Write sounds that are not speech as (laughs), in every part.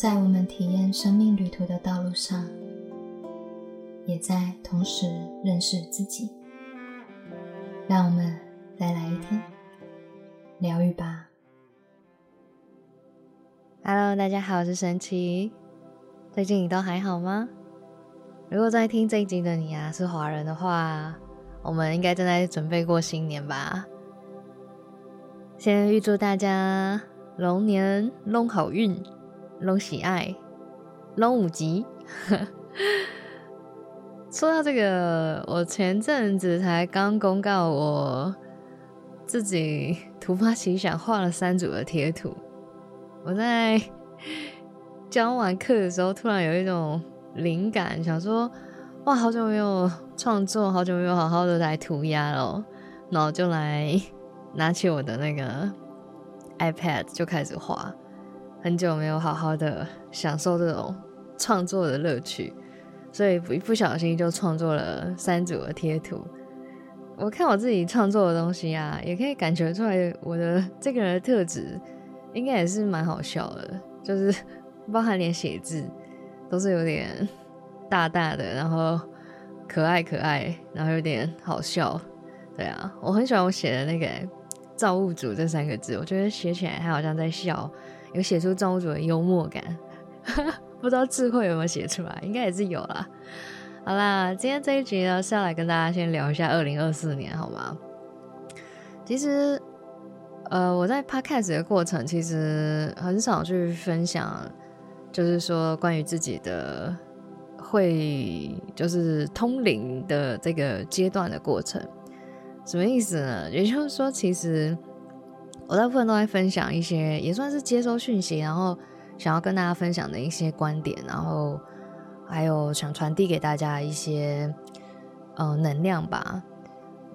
在我们体验生命旅途的道路上，也在同时认识自己。让我们再来一天疗愈吧。Hello，大家好，我是神奇。最近你都还好吗？如果在听这一集的你啊是华人的话，我们应该正在准备过新年吧。先预祝大家龙年龙好运，龙喜爱，龙五吉。(laughs) 说到这个，我前阵子才刚公告我自己突发奇想画了三组的贴图。我在 (laughs) 教完课的时候，突然有一种灵感，想说：哇，好久没有创作，好久没有好好的来涂鸦了，然后就来。拿起我的那个 iPad 就开始画，很久没有好好的享受这种创作的乐趣，所以一不小心就创作了三组的贴图。我看我自己创作的东西啊，也可以感觉出来我的这个人的特质，应该也是蛮好笑的，就是包含连写字都是有点大大的，然后可爱可爱，然后有点好笑。对啊，我很喜欢我写的那个。造物主这三个字，我觉得写起来他好像在笑，有写出造物主的幽默感，(laughs) 不知道智慧有没有写出来，应该也是有啦。好啦，今天这一集呢是要来跟大家先聊一下二零二四年，好吗？其实，呃，我在 podcast 的过程其实很少去分享，就是说关于自己的会就是通灵的这个阶段的过程。什么意思呢？也就是说，其实我大部分都在分享一些，也算是接收讯息，然后想要跟大家分享的一些观点，然后还有想传递给大家一些呃能量吧。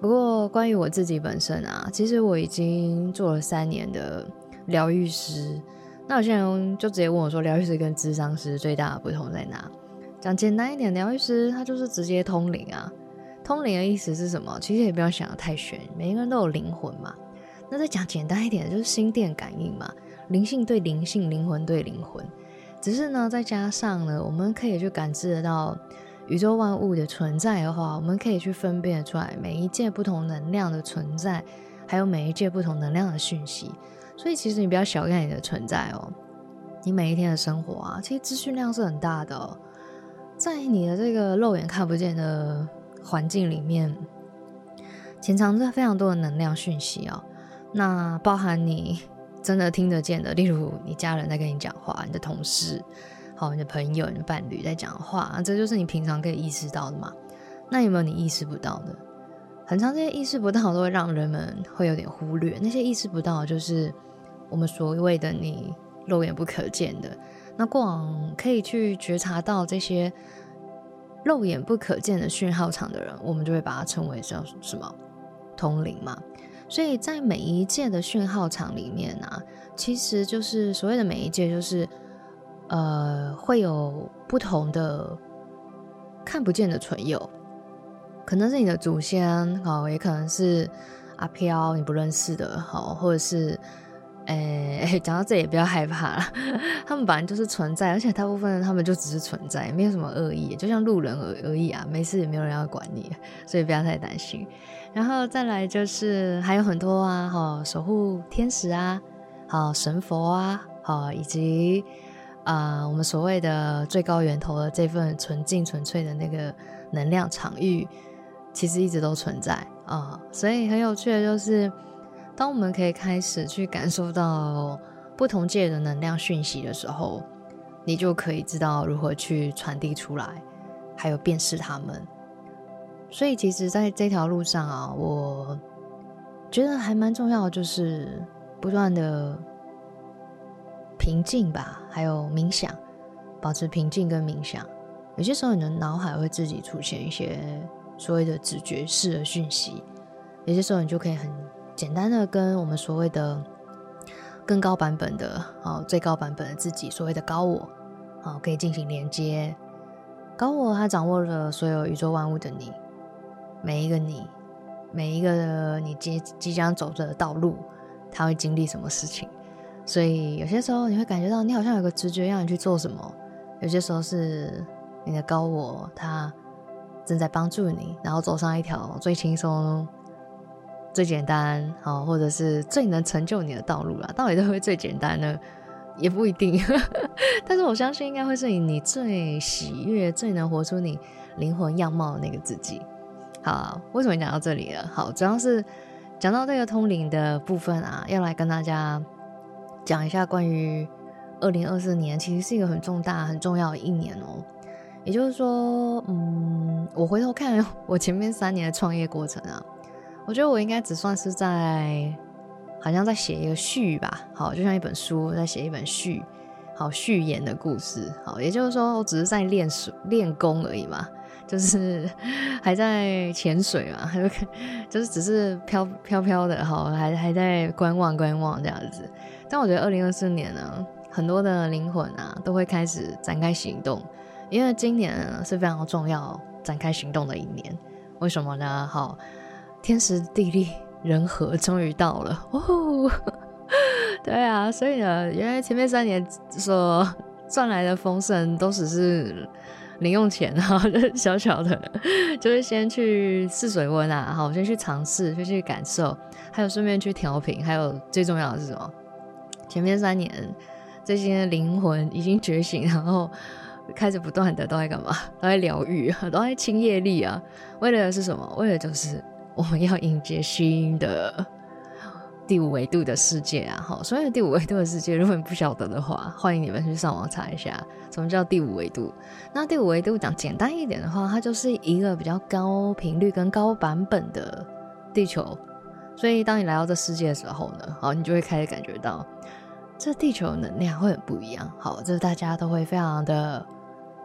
不过，关于我自己本身啊，其实我已经做了三年的疗愈师。那有些人就直接问我说，疗愈师跟智商师最大的不同在哪？讲简单一点，疗愈师他就是直接通灵啊。通灵的意思是什么？其实也不要想的太玄，每一个人都有灵魂嘛。那再讲简单一点，就是心电感应嘛，灵性对灵性，灵魂对灵魂。只是呢，再加上呢，我们可以去感知得到宇宙万物的存在的话，我们可以去分辨出来每一件不同能量的存在，还有每一件不同能量的讯息。所以其实你不要小看你的存在哦，你每一天的生活啊，其实资讯量是很大的，在你的这个肉眼看不见的。环境里面潜藏着非常多的能量讯息哦，那包含你 (laughs) 真的听得见的，例如你家人在跟你讲话，你的同事、好你的朋友、你的伴侣在讲话，这就是你平常可以意识到的嘛？那有没有你意识不到的？很长这些意识不到都会让人们会有点忽略，那些意识不到就是我们所谓的你肉眼不可见的。那过往可以去觉察到这些。肉眼不可见的讯号场的人，我们就会把它称为叫什么通灵嘛。所以在每一届的讯号场里面啊，其实就是所谓的每一届，就是呃会有不同的看不见的存有，可能是你的祖先哦，也可能是阿飘你不认识的哦，或者是。哎，讲到这也不要害怕了，(laughs) 他们本来就是存在，而且大部分他们就只是存在，没有什么恶意，就像路人而而已啊，没事也没有人要管你，所以不要太担心。然后再来就是还有很多啊，哈，守护天使啊，好神佛啊，好以及啊我们所谓的最高源头的这份纯净纯粹的那个能量场域，其实一直都存在啊，所以很有趣的就是。当我们可以开始去感受到不同界的能量讯息的时候，你就可以知道如何去传递出来，还有辨识他们。所以，其实在这条路上啊，我觉得还蛮重要的，就是不断的平静吧，还有冥想，保持平静跟冥想。有些时候，你的脑海会自己出现一些所谓的直觉式的讯息，有些时候你就可以很。简单的跟我们所谓的更高版本的啊，最高版本的自己，所谓的高我啊，可以进行连接。高我它掌握了所有宇宙万物的你，每一个你，每一个你即即将走着的道路，它会经历什么事情？所以有些时候你会感觉到你好像有个直觉让你去做什么，有些时候是你的高我他正在帮助你，然后走上一条最轻松、最简单，好，或者是最能成就你的道路了。到底都会最简单呢？也不一定，(laughs) 但是我相信应该会是你你最喜悦、最能活出你灵魂样貌的那个自己。好，为什么讲到这里了？好，主要是讲到这个通灵的部分啊，要来跟大家。讲一下关于二零二四年，其实是一个很重大、很重要的一年哦。也就是说，嗯，我回头看我前面三年的创业过程啊，我觉得我应该只算是在好像在写一个序吧。好，就像一本书在写一本序，好序言的故事。好，也就是说，我只是在练水、练功而已嘛，就是 (laughs) 还在潜水嘛，(laughs) 就就是只是飘飘飘的，好，还还在观望观望这样子。但我觉得二零二四年呢，很多的灵魂啊都会开始展开行动，因为今年是非常重要展开行动的一年。为什么呢？好，天时地利人和终于到了哦。(laughs) 对啊，所以呢，原来前面三年所赚来的丰盛都只是零用钱啊，(laughs) 小小的，就是先去试水温啊，好，先去尝试，先去感受，还有顺便去调频，还有最重要的是什么？前面三年，这些灵魂已经觉醒，然后开始不断的都在干嘛？都在疗愈，都在清业力啊！为了是什么？为了就是我们要迎接新的第五维度的世界啊！好，所以第五维度的世界，如果你不晓得的话，欢迎你们去上网查一下，什么叫第五维度？那第五维度讲简单一点的话，它就是一个比较高频率跟高版本的地球。所以当你来到这世界的时候呢，好，你就会开始感觉到。这地球能量会很不一样，好，就是大家都会非常的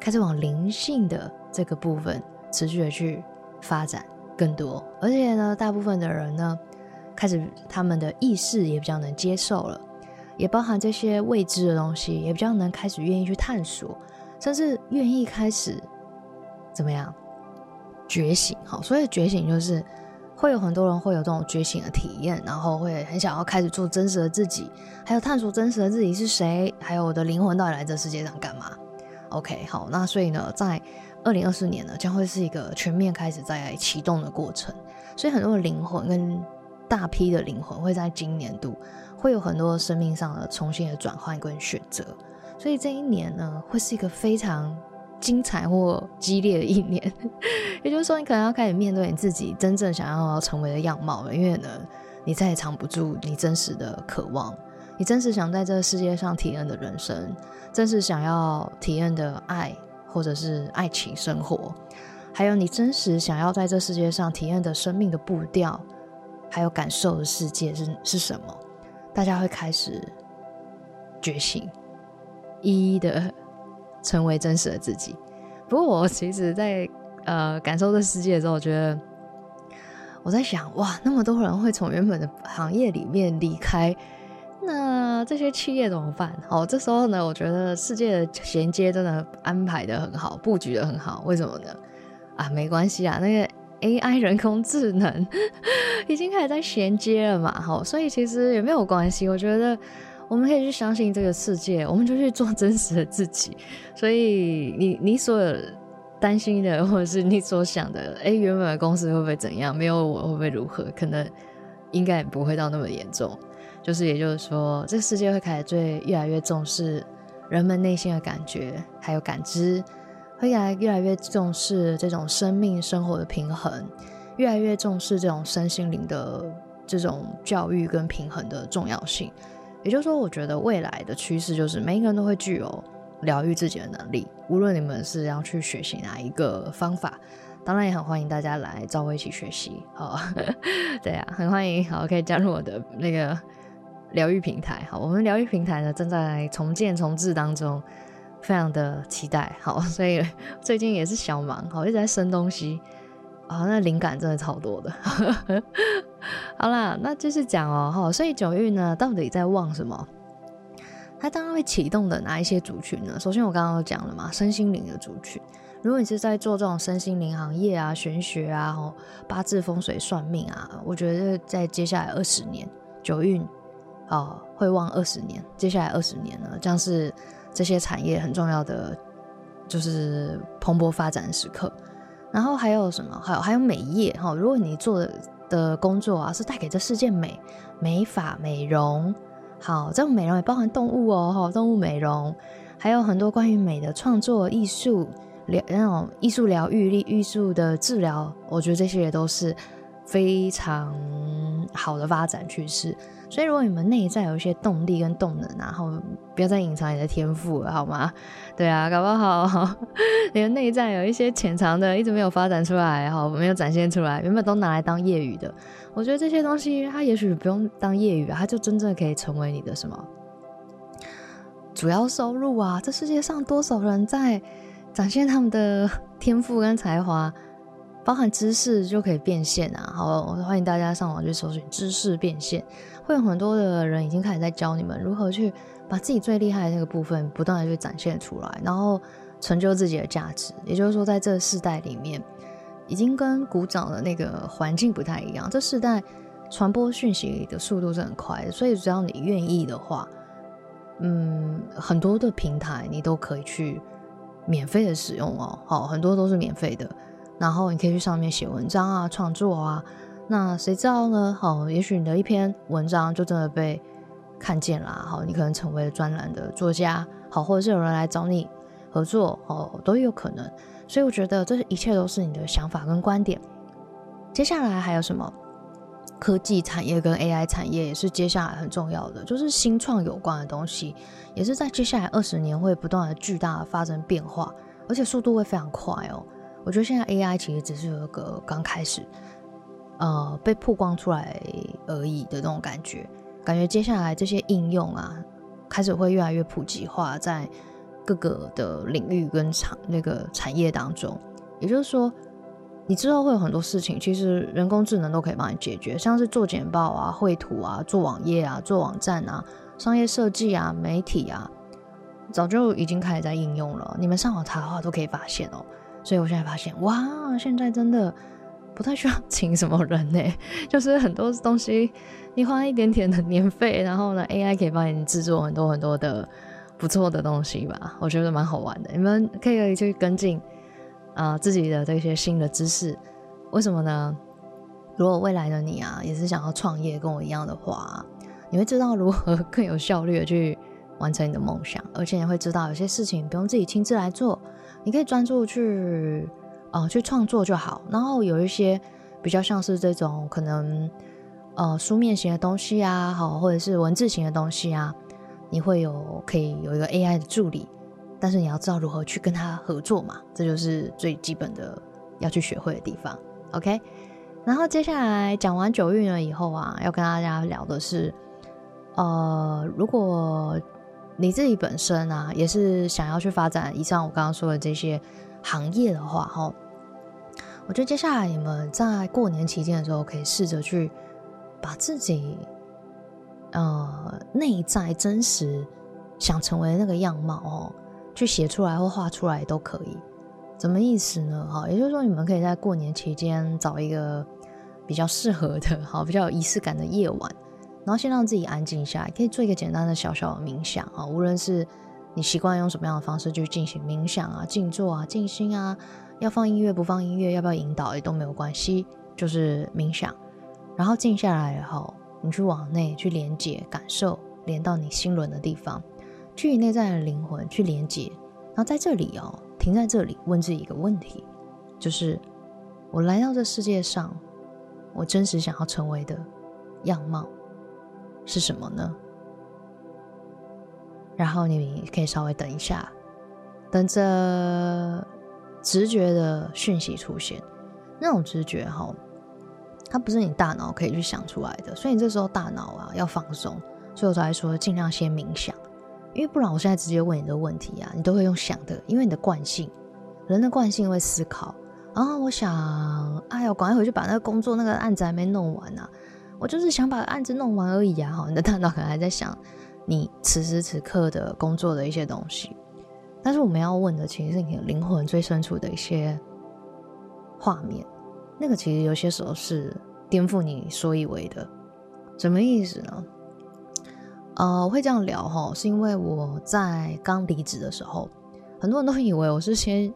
开始往灵性的这个部分持续的去发展更多，而且呢，大部分的人呢，开始他们的意识也比较能接受了，也包含这些未知的东西，也比较能开始愿意去探索，甚至愿意开始怎么样觉醒，好，所以觉醒就是。会有很多人会有这种觉醒的体验，然后会很想要开始做真实的自己，还有探索真实的自己是谁，还有我的灵魂到底来这世界上干嘛？OK，好，那所以呢，在二零二四年呢，将会是一个全面开始在启动的过程，所以很多的灵魂跟大批的灵魂会在今年度会有很多生命上的重新的转换跟选择，所以这一年呢，会是一个非常。精彩或激烈的一年，(laughs) 也就是说，你可能要开始面对你自己真正想要成为的样貌了。因为呢，你再也藏不住你真实的渴望，你真实想在这个世界上体验的人生，真实想要体验的爱，或者是爱情生活，还有你真实想要在这世界上体验的生命的步调，还有感受的世界是是什么？大家会开始觉醒，一一的。成为真实的自己。不过，我其实，在呃感受这世界的时候，我觉得我在想，哇，那么多人会从原本的行业里面离开，那这些企业怎么办？哦，这时候呢，我觉得世界的衔接真的安排的很好，布局的很好。为什么呢？啊，没关系啊，那个 AI 人工智能 (laughs) 已经开始在衔接了嘛，好，所以其实也没有关系。我觉得。我们可以去相信这个世界，我们就去做真实的自己。所以，你你所担心的，或者是你所想的，哎，原本的公司会不会怎样？没有我会不会如何？可能应该也不会到那么严重。就是，也就是说，这个世界会开始最越来越重视人们内心的感觉，还有感知，会越来越来越重视这种生命生活的平衡，越来越重视这种身心灵的这种教育跟平衡的重要性。也就是说，我觉得未来的趋势就是每一个人都会具有疗愈自己的能力。无论你们是要去学习哪一个方法，当然也很欢迎大家来找我一起学习。好，(laughs) 对啊，很欢迎，好可以加入我的那个疗愈平台。好，我们疗愈平台呢正在重建重置当中，非常的期待。好，(laughs) 所以最近也是小忙，好一直在生东西。啊，那灵感真的超多的。(laughs) 好啦，那就是讲哦，哈，所以九运呢，到底在旺什么？它当然会启动的哪一些族群呢？首先我刚刚讲了嘛，身心灵的族群。如果你是在做这种身心灵行业啊、玄学啊、八字风水算命啊，我觉得在接下来二十年，九运哦，会望二十年，接下来二十年呢，将是这些产业很重要的，就是蓬勃发展时刻。然后还有什么？还有还有美业哈，如果你做的工作啊是带给这世界美、美发、美容，好，这种美容也包含动物哦，哈，动物美容，还有很多关于美的创作、艺术疗那种艺术疗愈力、艺术的治疗，我觉得这些也都是非常好的发展趋势。所以，如果你们内在有一些动力跟动能，然后不要再隐藏你的天赋了，好吗？(laughs) 对啊，搞不好 (laughs) 你的内在有一些潜藏的，一直没有发展出来，哈，没有展现出来，原本都拿来当业余的。我觉得这些东西，它也许不用当业余，它就真正可以成为你的什么主要收入啊！这世界上多少人在展现他们的天赋跟才华？包含知识就可以变现啊！好，欢迎大家上网去搜寻知识变现，会有很多的人已经开始在教你们如何去把自己最厉害的那个部分不断的去展现出来，然后成就自己的价值。也就是说，在这世代里面，已经跟古早的那个环境不太一样。这世代传播讯息的速度是很快的，所以只要你愿意的话，嗯，很多的平台你都可以去免费的使用哦。好，很多都是免费的。然后你可以去上面写文章啊，创作啊，那谁知道呢？好，也许你的一篇文章就真的被看见啦。好，你可能成为了专栏的作家，好，或者是有人来找你合作，哦，都有可能。所以我觉得这一切都是你的想法跟观点。接下来还有什么？科技产业跟 AI 产业也是接下来很重要的，就是新创有关的东西，也是在接下来二十年会不断的巨大的发生变化，而且速度会非常快哦。我觉得现在 AI 其实只是有一个刚开始，呃，被曝光出来而已的那种感觉。感觉接下来这些应用啊，开始会越来越普及化，在各个的领域跟产那个产业当中。也就是说，你之后会有很多事情，其实人工智能都可以帮你解决，像是做简报啊、绘图啊、做网页啊、做网站啊、商业设计啊、媒体啊，早就已经开始在应用了。你们上网查的话，都可以发现哦。所以我现在发现，哇，现在真的不太需要请什么人呢，就是很多东西你花一点点的年费，然后呢，AI 可以帮你制作很多很多的不错的东西吧，我觉得蛮好玩的。你们可以去跟进啊自己的这些新的知识，为什么呢？如果未来的你啊也是想要创业，跟我一样的话，你会知道如何更有效率的去完成你的梦想，而且你会知道有些事情不用自己亲自来做。你可以专注去，呃，去创作就好。然后有一些比较像是这种可能，呃，书面型的东西啊，好，或者是文字型的东西啊，你会有可以有一个 AI 的助理，但是你要知道如何去跟他合作嘛，这就是最基本的要去学会的地方。OK，然后接下来讲完九运了以后啊，要跟大家聊的是，呃，如果。你自己本身啊，也是想要去发展以上我刚刚说的这些行业的话，哈，我觉得接下来你们在过年期间的时候，可以试着去把自己呃内在真实想成为那个样貌哦，去写出来或画出来都可以。什么意思呢？哈，也就是说，你们可以在过年期间找一个比较适合的，好，比较有仪式感的夜晚。然后先让自己安静下来，可以做一个简单的小小的冥想啊。无论是你习惯用什么样的方式去进行冥想啊、静坐啊、静心啊，要放音乐不放音乐，要不要引导也都没有关系，就是冥想。然后静下来以后，你去往内去连接、感受，连到你心轮的地方，去与内在的灵魂去连接。然后在这里哦，停在这里，问自己一个问题，就是我来到这世界上，我真实想要成为的样貌。是什么呢？然后你可以稍微等一下，等着直觉的讯息出现。那种直觉哈，它不是你大脑可以去想出来的，所以你这时候大脑啊要放松。所以我才说尽量先冥想，因为不然我现在直接问你的问题啊，你都会用想的，因为你的惯性，人的惯性会思考。啊我想，哎呀，赶快回去把那个工作那个案子还没弄完呢。我就是想把案子弄完而已啊！哈，你的大脑可能还在想你此时此刻的工作的一些东西，但是我们要问的其实是你的灵魂最深处的一些画面，那个其实有些时候是颠覆你所以为的。什么意思呢？呃，会这样聊哈，是因为我在刚离职的时候，很多人都以为我是先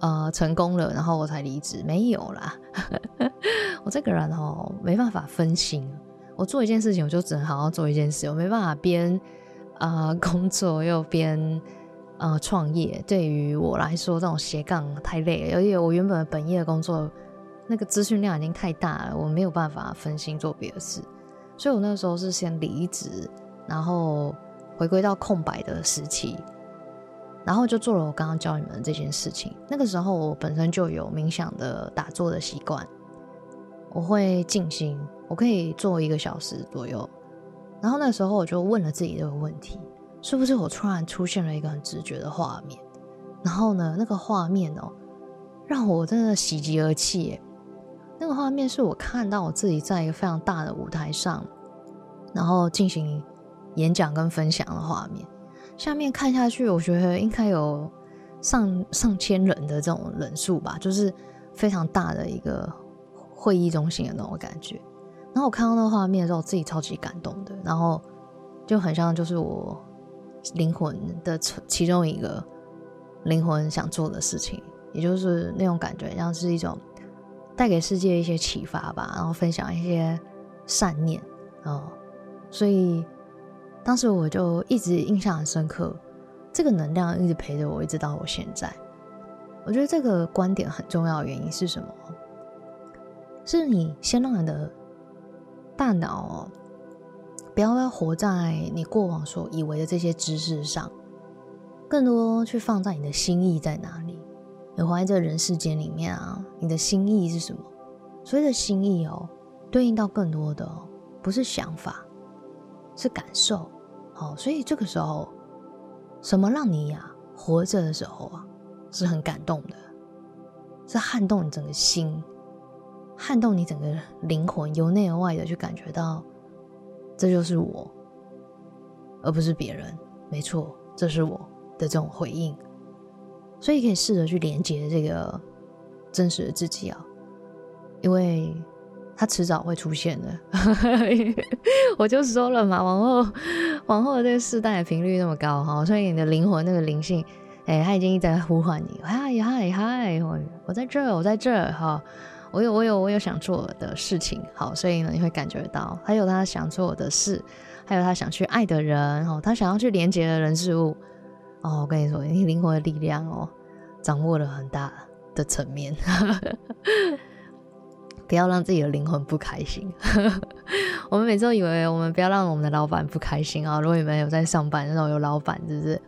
呃成功了，然后我才离职，没有啦。(laughs) 我这个人哦，没办法分心，我做一件事情，我就只能好好做一件事，我没办法边啊 (laughs) 工作又边呃创业。对于我来说，这种斜杠太累了，而且我原本本业的工作那个资讯量已经太大了，我没有办法分心做别的事，所以我那个时候是先离职。然后回归到空白的时期，然后就做了我刚刚教你们的这件事情。那个时候我本身就有冥想的打坐的习惯，我会静心，我可以做一个小时左右。然后那时候我就问了自己这个问题：是不是我突然出现了一个很直觉的画面？然后呢，那个画面哦，让我真的喜极而泣。那个画面是我看到我自己在一个非常大的舞台上，然后进行。演讲跟分享的画面，下面看下去，我觉得应该有上上千人的这种人数吧，就是非常大的一个会议中心的那种感觉。然后我看到那个画面的时候，我自己超级感动的，然后就很像就是我灵魂的其中一个灵魂想做的事情，也就是那种感觉，像是一种带给世界一些启发吧，然后分享一些善念啊，所以。当时我就一直印象很深刻，这个能量一直陪着我，一直到我现在。我觉得这个观点很重要的原因是什么？是你先让你的大脑不要活在你过往所以为的这些知识上，更多去放在你的心意在哪里。你活在这人世间里面啊，你的心意是什么？所谓的心意哦，对应到更多的不是想法。是感受，哦，所以这个时候，什么让你呀活着的时候啊，是很感动的，是撼动你整个心，撼动你整个灵魂，由内而外的去感觉到，这就是我，而不是别人。没错，这是我的这种回应，所以可以试着去连接这个真实的自己啊，因为。他迟早会出现的，(laughs) 我就说了嘛，往后往后的这个世代的频率那么高哈，所以你的灵魂那个灵性，哎，他已经一直在呼唤你，嗨嗨嗨，我我在这，我在这哈，我有我有我有想做的事情，好，所以呢你会感觉到，还有他想做的事，还有他想去爱的人，哦，他想要去连接的人事物，哦，我跟你说，你灵魂的力量哦，掌握了很大的层面。不要让自己的灵魂不开心。(laughs) 我们每次都以为我们不要让我们的老板不开心啊。如果你们有在上班，那种有老板，是不是？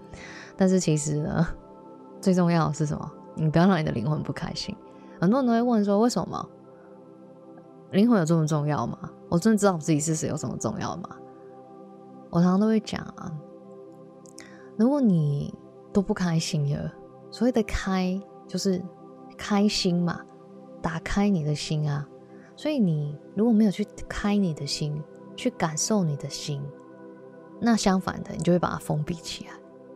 但是其实呢，最重要的是什么？你不要让你的灵魂不开心。很多人都会问说，为什么灵魂有这么重要吗？我真的知道我自己是谁有什么重要吗？我常常都会讲啊，如果你都不开心了，所谓的开就是开心嘛，打开你的心啊。所以你如果没有去开你的心，去感受你的心，那相反的，你就会把它封闭起来，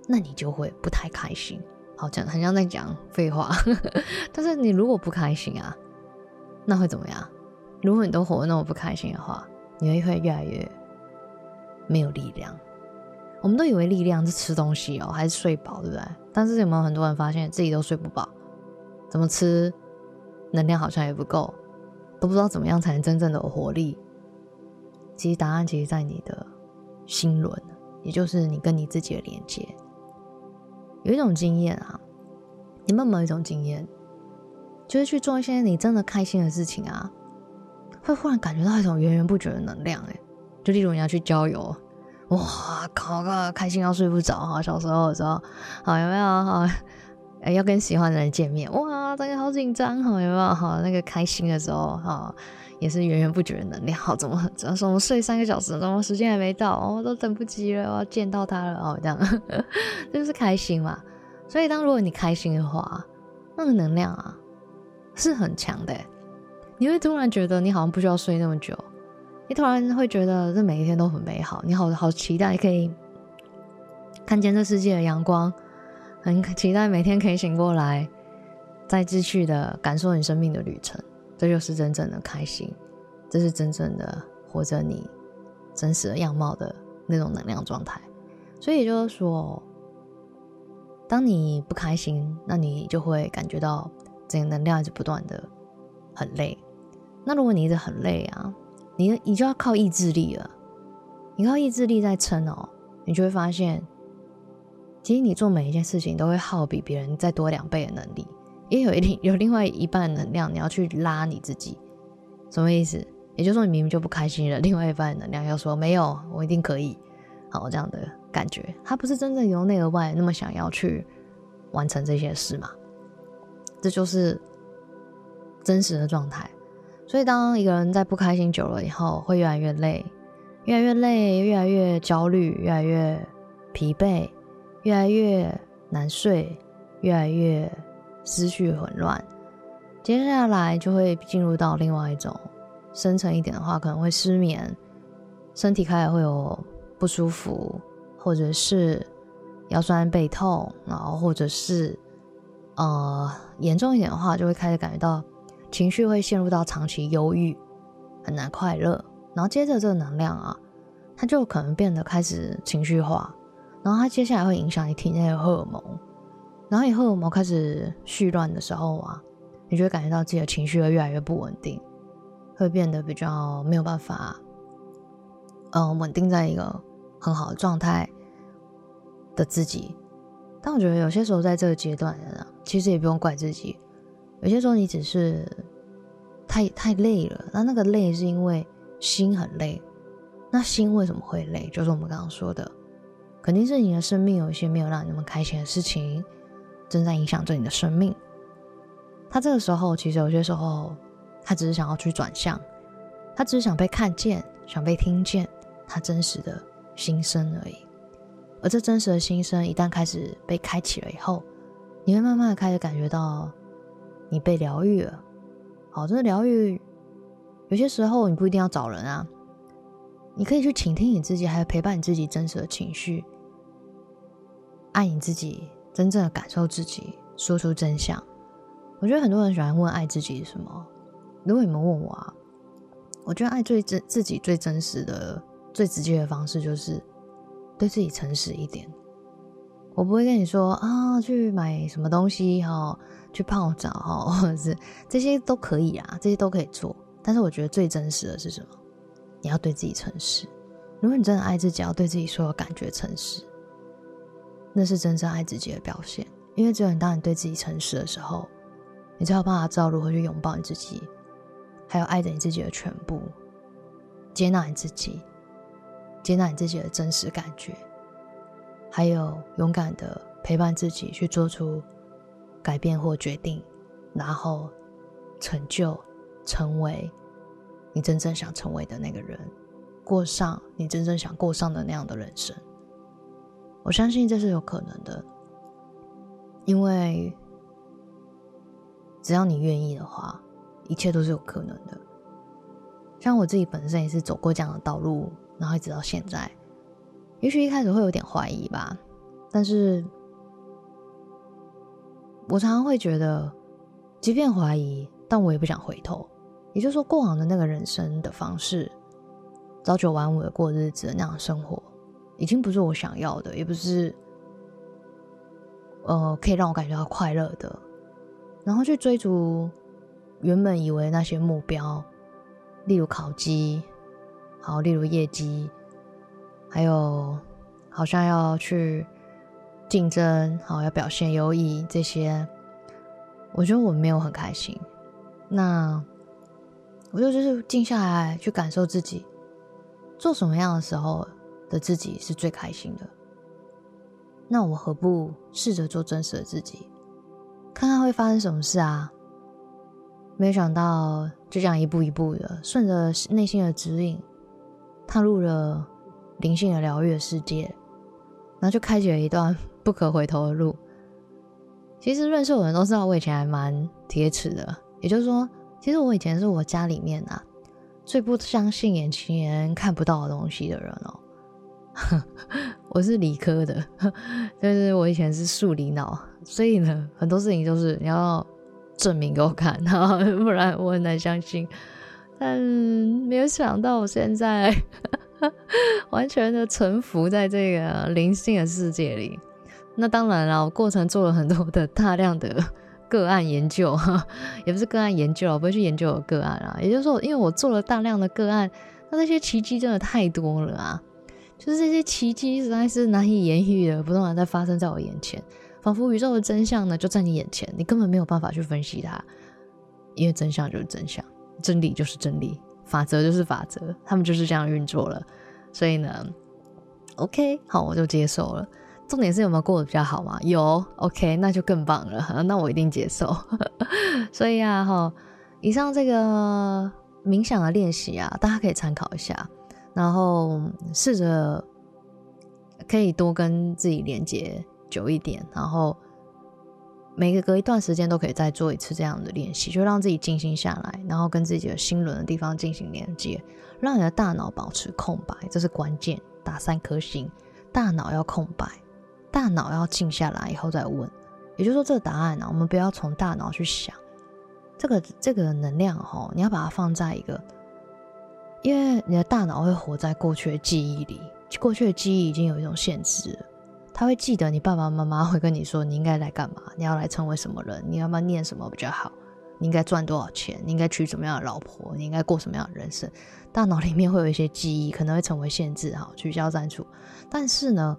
那你就会不太开心。好讲，很像在讲废话。(laughs) 但是你如果不开心啊，那会怎么样？如果你都活得那么不开心的话，你会会越来越没有力量。我们都以为力量是吃东西哦，还是睡饱，对不对？但是有没有很多人发现自己都睡不饱？怎么吃，能量好像也不够。都不知道怎么样才能真正的有活力。其实答案其实在你的心轮，也就是你跟你自己的连接。有一种经验啊，你们有没有一种经验，就是去做一些你真的开心的事情啊，会忽然感觉到一种源源不绝的能量。哎，就例如你要去郊游，哇靠，开心要睡不着哈。小时候的时候，好有没有好？哎，要跟喜欢的人见面，哇，大家好紧张哈，有没有好那个开心的时候哈，也是源源不绝的能量。好，怎么怎么说？我们睡三个小时，怎么时间还没到？我都等不及了，我要见到他了哦，这样 (laughs) 就是开心嘛。所以，当如果你开心的话，那个能量啊是很强的。你会突然觉得你好像不需要睡那么久，你突然会觉得这每一天都很美好，你好好期待可以看见这世界的阳光。很期待每天可以醒过来，再继续的感受你生命的旅程，这就是真正的开心，这是真正的活着你真实的样貌的那种能量状态。所以就是说，当你不开心，那你就会感觉到整个能量一直不断的很累。那如果你一直很累啊，你你就要靠意志力了。你靠意志力在撑哦，你就会发现，其实你做每一件事情都会耗比别人再多两倍的能力，也有一定有另外一半能量，你要去拉你自己。什么意思？也就是说，你明明就不开心了，另外一半能量要说没有，我一定可以。好，这样的感觉，他不是真正由内而外那么想要去完成这些事嘛？这就是真实的状态。所以，当一个人在不开心久了以后，会越来越累，越来越累，越来越焦虑，越来越疲惫，越来越难睡，越来越思绪混乱。接下来就会进入到另外一种深层一点的话，可能会失眠，身体开始会有不舒服，或者是腰酸背痛，然后或者是呃严重一点的话，就会开始感觉到。情绪会陷入到长期忧郁，很难快乐，然后接着这个能量啊，它就可能变得开始情绪化，然后它接下来会影响你体内的荷尔蒙，然后以后我们开始絮乱的时候啊，你就会感觉到自己的情绪会越来越不稳定，会变得比较没有办法，嗯，稳定在一个很好的状态的自己。但我觉得有些时候在这个阶段啊，其实也不用怪自己。有些时候你只是太太累了，那那个累是因为心很累。那心为什么会累？就是我们刚刚说的，肯定是你的生命有一些没有让你那么开心的事情，正在影响着你的生命。他这个时候其实有些时候，他只是想要去转向，他只是想被看见，想被听见他真实的心声而已。而这真实的心声一旦开始被开启了以后，你会慢慢的开始感觉到。你被疗愈了，好，这个疗愈有些时候你不一定要找人啊，你可以去倾听你自己，还有陪伴你自己真实的情绪，爱你自己，真正的感受自己，说出真相。我觉得很多人喜欢问爱自己什么，如果你们问我啊，我觉得爱最真自己最真实的、最直接的方式就是对自己诚实一点。我不会跟你说啊，去买什么东西哈。去泡澡哈，或者是这些都可以啊，这些都可以做。但是我觉得最真实的是什么？你要对自己诚实。如果你真的爱自己，要对自己所有感觉诚实，那是真正爱自己的表现。因为只有你当你对自己诚实的时候，你才有办法知道如何去拥抱你自己，还有爱着你自己的全部，接纳你自己，接纳你自己的真实感觉，还有勇敢的陪伴自己去做出。改变或决定，然后成就，成为你真正想成为的那个人，过上你真正想过上的那样的人生。我相信这是有可能的，因为只要你愿意的话，一切都是有可能的。像我自己本身也是走过这样的道路，然后一直到现在，也许一开始会有点怀疑吧，但是。我常常会觉得，即便怀疑，但我也不想回头。也就是说，过往的那个人生的方式，朝九晚五的过日子那样的生活，已经不是我想要的，也不是呃可以让我感觉到快乐的。然后去追逐原本以为那些目标，例如考级，好，例如业绩，还有好像要去。竞争好，要表现优异，这些我觉得我没有很开心。那我就就是静下来去感受自己做什么样的时候的自己是最开心的。那我何不试着做真实的自己，看看会发生什么事啊？没有想到就这样一步一步的顺着内心的指引，踏入了灵性的疗愈的世界，然后就开启了一段。(laughs) 不可回头的路。其实认识我的人都知道，我以前还蛮铁齿的。也就是说，其实我以前是我家里面啊最不相信眼前看不到的东西的人哦。(laughs) 我是理科的，但是我以前是数理脑，所以呢，很多事情都是你要证明给我看，(laughs) 不然我很难相信。但没有想到，我现在 (laughs) 完全的臣服在这个灵性的世界里。那当然了，我过程做了很多的大量的个案研究，也不是个案研究，我不会去研究我个案啊。也就是说，因为我做了大量的个案，那那些奇迹真的太多了啊！就是这些奇迹实在是难以言喻的，不断的在发生在我眼前，仿佛宇宙的真相呢就在你眼前，你根本没有办法去分析它，因为真相就是真相，真理就是真理，法则就是法则，他们就是这样运作了。所以呢，OK，好，我就接受了。重点是有没有过得比较好嘛？有，OK，那就更棒了。那我一定接受。(laughs) 所以啊，哈，以上这个冥想的练习啊，大家可以参考一下，然后试着可以多跟自己连接久一点，然后每个隔一段时间都可以再做一次这样的练习，就让自己静心下来，然后跟自己的心轮的地方进行连接，让你的大脑保持空白，这是关键。打三颗星，大脑要空白。大脑要静下来以后再问，也就是说，这个答案呢，我们不要从大脑去想，这个这个能量哈，你要把它放在一个，因为你的大脑会活在过去的记忆里，过去的记忆已经有一种限制，他会记得你爸爸妈妈会跟你说你应该来干嘛，你要来成为什么人，你要不要念什么比较好，你应该赚多少钱，你应该娶什么样的老婆，你应该过什么样的人生，大脑里面会有一些记忆可能会成为限制哈，取消删除，但是呢。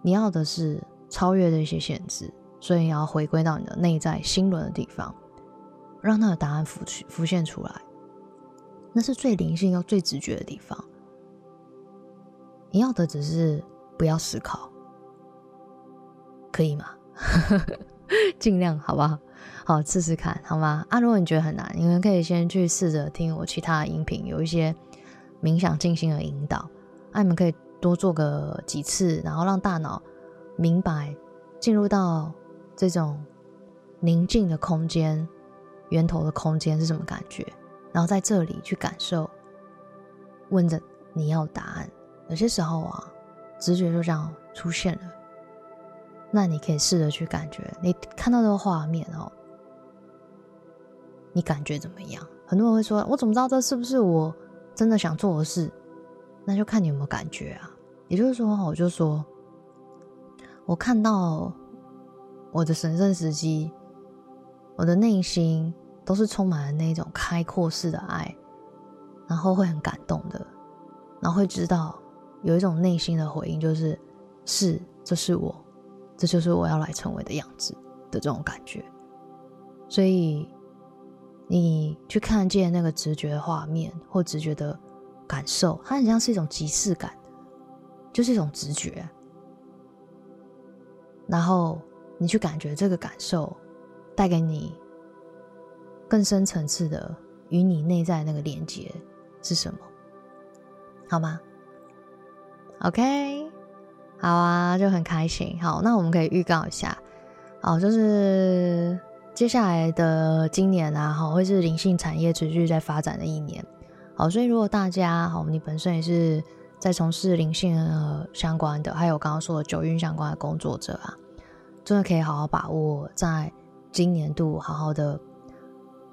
你要的是超越这些限制，所以你要回归到你的内在心轮的地方，让那个答案浮出浮现出来。那是最灵性又最直觉的地方。你要的只是不要思考，可以吗？(laughs) 尽量好不好？好，试试看好吗？啊，如果你觉得很难，你们可以先去试着听我其他的音频，有一些冥想静心的引导。啊，你们可以。多做个几次，然后让大脑明白进入到这种宁静的空间、源头的空间是什么感觉，然后在这里去感受，问着你要答案。有些时候啊，直觉就这样出现了。那你可以试着去感觉，你看到这个画面哦，你感觉怎么样？很多人会说：“我怎么知道这是不是我真的想做的事？”那就看你有没有感觉啊。也就是说，我就说，我看到我的神圣时机，我的内心都是充满了那种开阔式的爱，然后会很感动的，然后会知道有一种内心的回应，就是是，这是我，这就是我要来成为的样子的这种感觉。所以，你去看见那个直觉的画面或直觉的感受，它很像是一种即视感。就是一种直觉，然后你去感觉这个感受带给你更深层次的与你内在那个连接是什么，好吗？OK，好啊，就很开心。好，那我们可以预告一下，好，就是接下来的今年啊，好会是灵性产业持续在发展的一年。好，所以如果大家好，你本身也是。在从事灵性相关的，还有刚刚说的九运相关的工作者啊，真的可以好好把握，在今年度好好的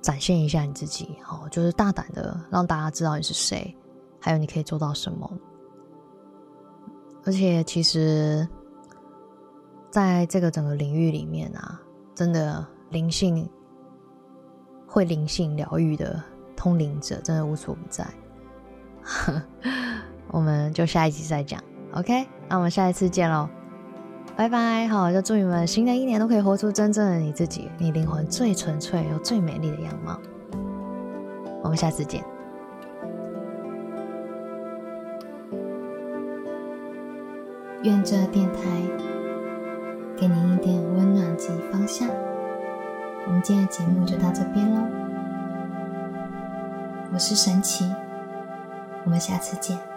展现一下你自己，好，就是大胆的让大家知道你是谁，还有你可以做到什么。而且，其实在这个整个领域里面啊，真的灵性会灵性疗愈的通灵者，真的无处不在。(laughs) 我们就下一集再讲，OK？那我们下一次见喽，拜拜！好，就祝你们新的一年都可以活出真正的你自己，你灵魂最纯粹又最美丽的样貌。我们下次见。愿这电台给您一点温暖及方向。我们今天的节目就到这边喽，我是神奇，我们下次见。